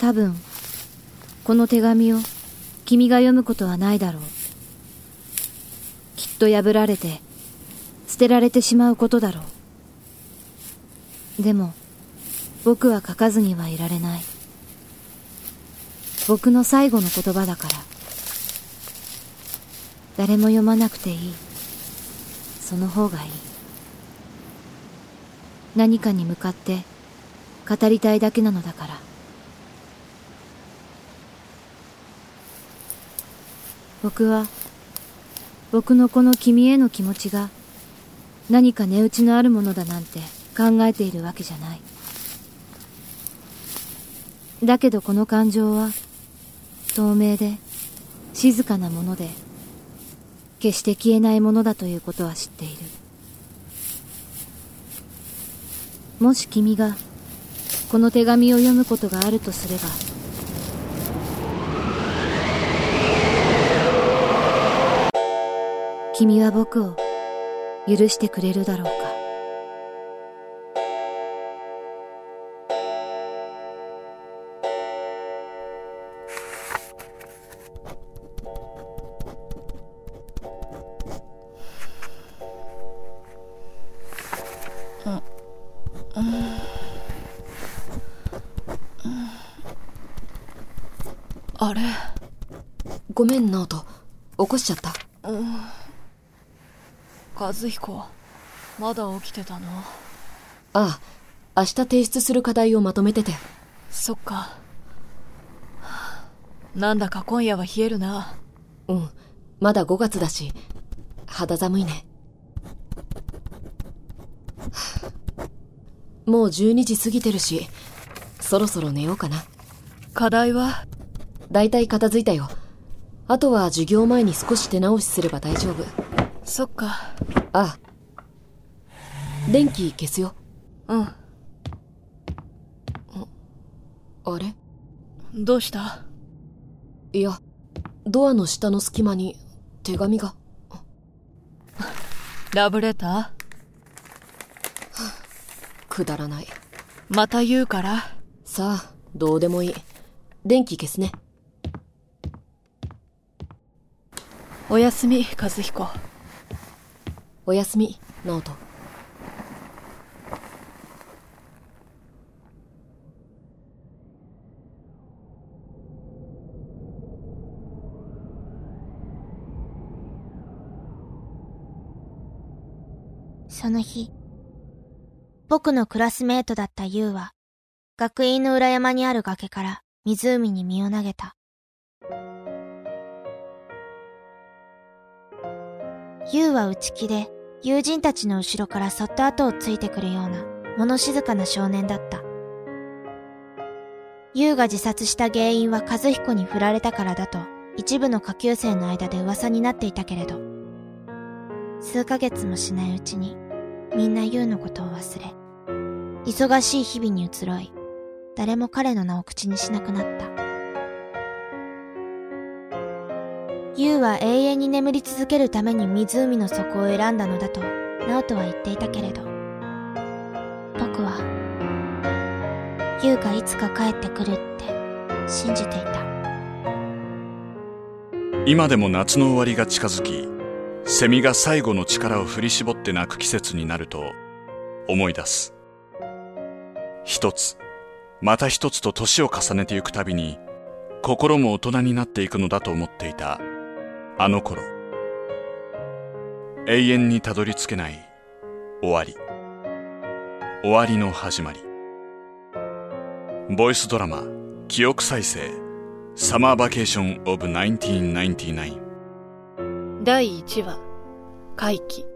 多分この手紙を君が読むことはないだろう。きっと破られて捨てられてしまうことだろう。でも僕は書かずにはいられない。僕の最後の言葉だから。誰も読まなくていい。その方がいい。何かに向かって語りたいだけなのだから。僕は僕のこの君への気持ちが何か値打ちのあるものだなんて考えているわけじゃない。だけどこの感情は透明で静かなもので決して消えないものだということは知っている。もし君がこの手紙を読むことがあるとすれば君は僕を許してくれるだろうか。あれ？ごめん直人起こしちゃった。和彦まだ起きてたの？ああ明日提出する課題をまとめてて。そっか。なんだか今夜は冷えるな。うんまだ5月だし肌寒いね。もう12時過ぎてるしそろそろ寝ようかな。課題は？だいたい片付いたよ。あとは授業前に少し手直しすれば大丈夫そっか。あ。あ電気消すよ。うん。あれ？どうした？いやドアの下の隙間に手紙が。ラブレタくだらない。ーまた言うから。さあどうでもいい。電気消すね。おやすみ和彦おやすみ直人その日、僕のクラスメートだったユウは、学院の裏山にある崖から湖に身を投げた。ユウは内気で、友人たちの後ろからそっと後をついてくるような、物静かな少年だった。ユウが自殺した原因は和彦に振られたからだと、一部の下級生の間で噂になっていたけれど、数ヶ月もしないうちに、みんなユウのことを忘れ、忙しい日々に移ろい、誰も彼の名を口にしなくなった。ユウは永遠に眠り続けるために湖の底を選んだのだと、ナオトは言っていたけれど、僕は、ユウがいつか帰ってくるって信じていた。今でも夏の終わりが近づきセミが最後の力を振り絞って鳴く季節になると思い出す。一つまた一つと年を重ねていくたびに心も大人になっていくのだと思っていた。あの頃永遠にたどり着けない終わり。終わりの始まり。ボイスドラマ記憶再生サマーバケーションオブ1999第1話回帰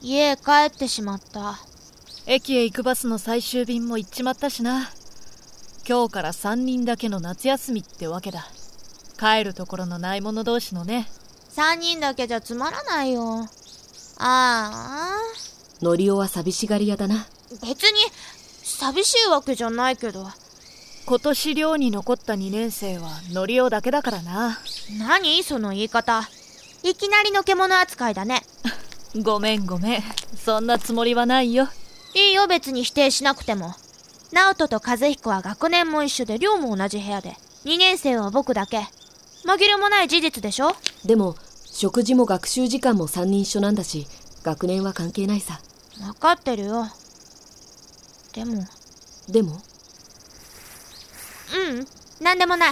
家へ帰ってしまった。駅へ行くバスの最終便も行っちまったしな。今日から3人だけの夏休みってわけだ。帰るところのない者同士のね。三人だけじゃつまらないよ。ああ、ノリオは寂しがり屋だな。別に、寂しいわけじゃないけど。今年寮に残った2年生はノリオだけだからな。何？その言い方。いきなりの獣扱いだねごめんごめん。そんなつもりはないよ。いいよ別に否定しなくても。直人と和彦は学年も一緒で寮も同じ部屋で。2年生は僕だけ。紛れもない事実でしょ？でも食事も学習時間も3人一緒なんだし学年は関係ないさ。分かってるよ。でも。でも？うん。何でもない。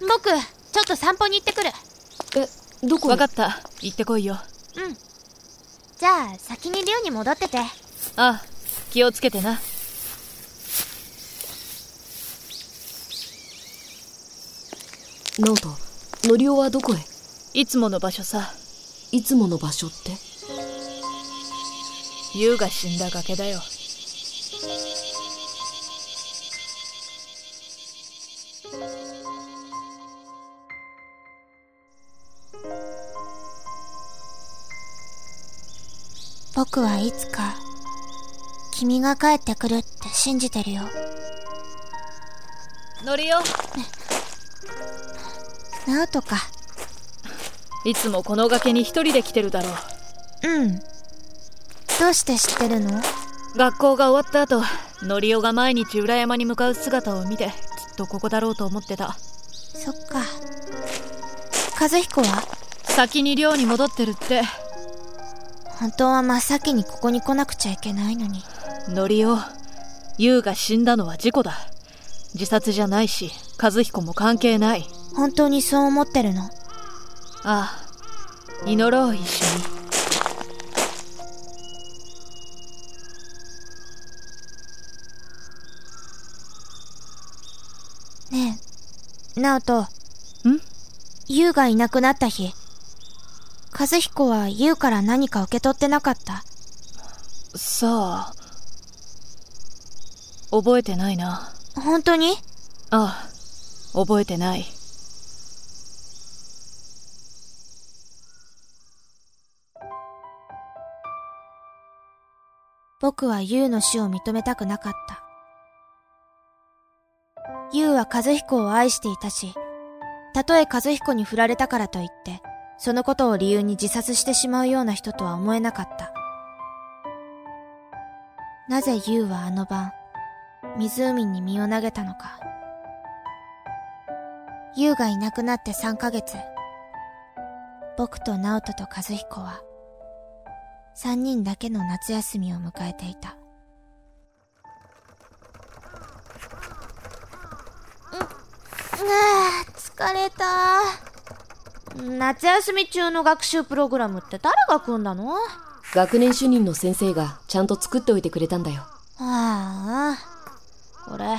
僕ちょっと散歩に行ってくる。えどこ分かった。行ってこいようん。じゃあ先に寮に戻ってて。ああ気をつけてな。直人のりおはどこへ？いつもの場所さ。いつもの場所って？優が死んだ崖だよ僕はいつか君が帰ってくるって信じてるよ。ノリオ直人か。いつもこの崖に一人で来てるだろう。うん。どうして知ってるの？学校が終わった後ノリオが毎日裏山に向かう姿を見てきっとここだろうと思ってた。そっか。和彦は？先に寮に戻ってるって本当は真っ先にここに来なくちゃいけないのに。ノリオ優が死んだのは事故だ。自殺じゃないし和彦も関係ない。本当にそう思ってるの？ああ祈ろう一緒に。ねえ直人。ん？優がいなくなった日和彦は優から何か受け取ってなかった。さあ覚えてないな。本当に？ああ覚えてない。僕は優の死を認めたくなかった。優は和彦を愛していたし、たとえ和彦に振られたからといって、そのことを理由に自殺してしまうような人とは思えなかった。なぜ優はあの晩、湖に身を投げたのか。優がいなくなって3ヶ月、僕と直人と和彦は、三人だけの夏休みを迎えていた。う、うあ疲れた。夏休み中の学習プログラムって誰が組んだの？学年主任の先生がちゃんと作っておいてくれたんだよ。ああ、これ、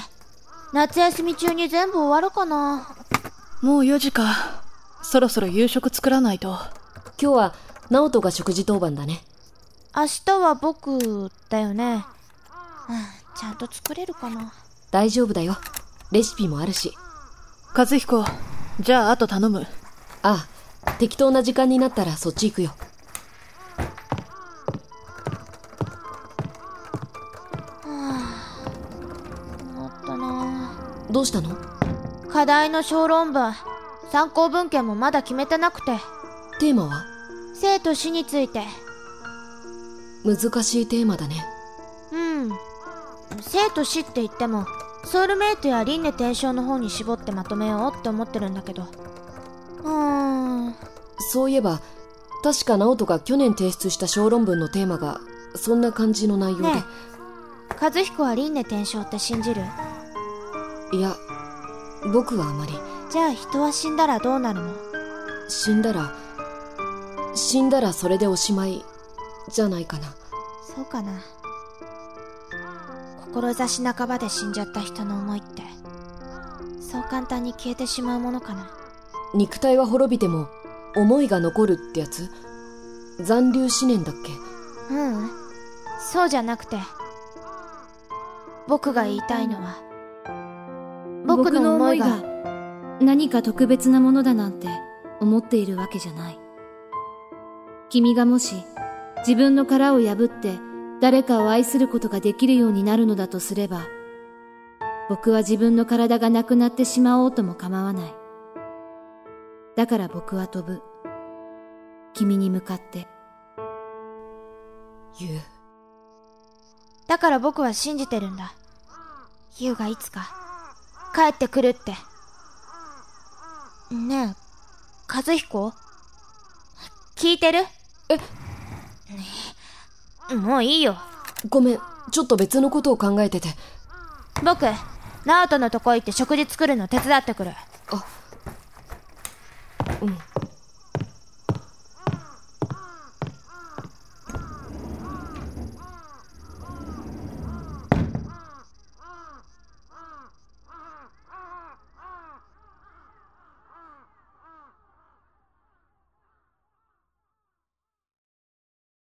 夏休み中に全部終わるかな？もう4時か。そろそろ夕食作らないと。今日は直人が食事当番だね。明日は僕だよね。うんちゃんと作れるかな？大丈夫だよ。レシピもあるし。和彦じゃああと頼む。ああ適当な時間になったらそっち行くよ。終わったな。どうしたの？課題の小論文、参考文献もまだ決めてなくて、テーマは？生と死について。難しいテーマだね。うん。生と死って言っても、ソウルメイトや輪廻転生の方に絞ってまとめようって思ってるんだけど。うーん。そういえば確か直人が去年提出した小論文のテーマがそんな感じの内容で、ね和彦は輪廻転生って信じる？いや僕はあまりじゃあ人は死んだらどうなるの？死んだら死んだらそれでおしまいじゃないかなそうかな。志半ばで死んじゃった人の思いって、そう簡単に消えてしまうものかな。肉体は滅びても思いが残るってやつ？残留思念だっけ？ううん。そうじゃなくて、僕が言いたいのは、僕の思いが、何か特別なものだなんて思っているわけじゃない。君がもし自分の殻を破って誰かを愛することができるようになるのだとすれば、僕は自分の体がなくなってしまおうとも構わない。だから僕は飛ぶ。君に向かって。ユウ。だから僕は信じてるんだ。ユウがいつか帰ってくるって。ねえ、和彦？聞いてる？え、もういいよ。ごめん、ちょっと別のことを考えてて。僕、ナオトのとこ行って食事作るの手伝ってくる。うん。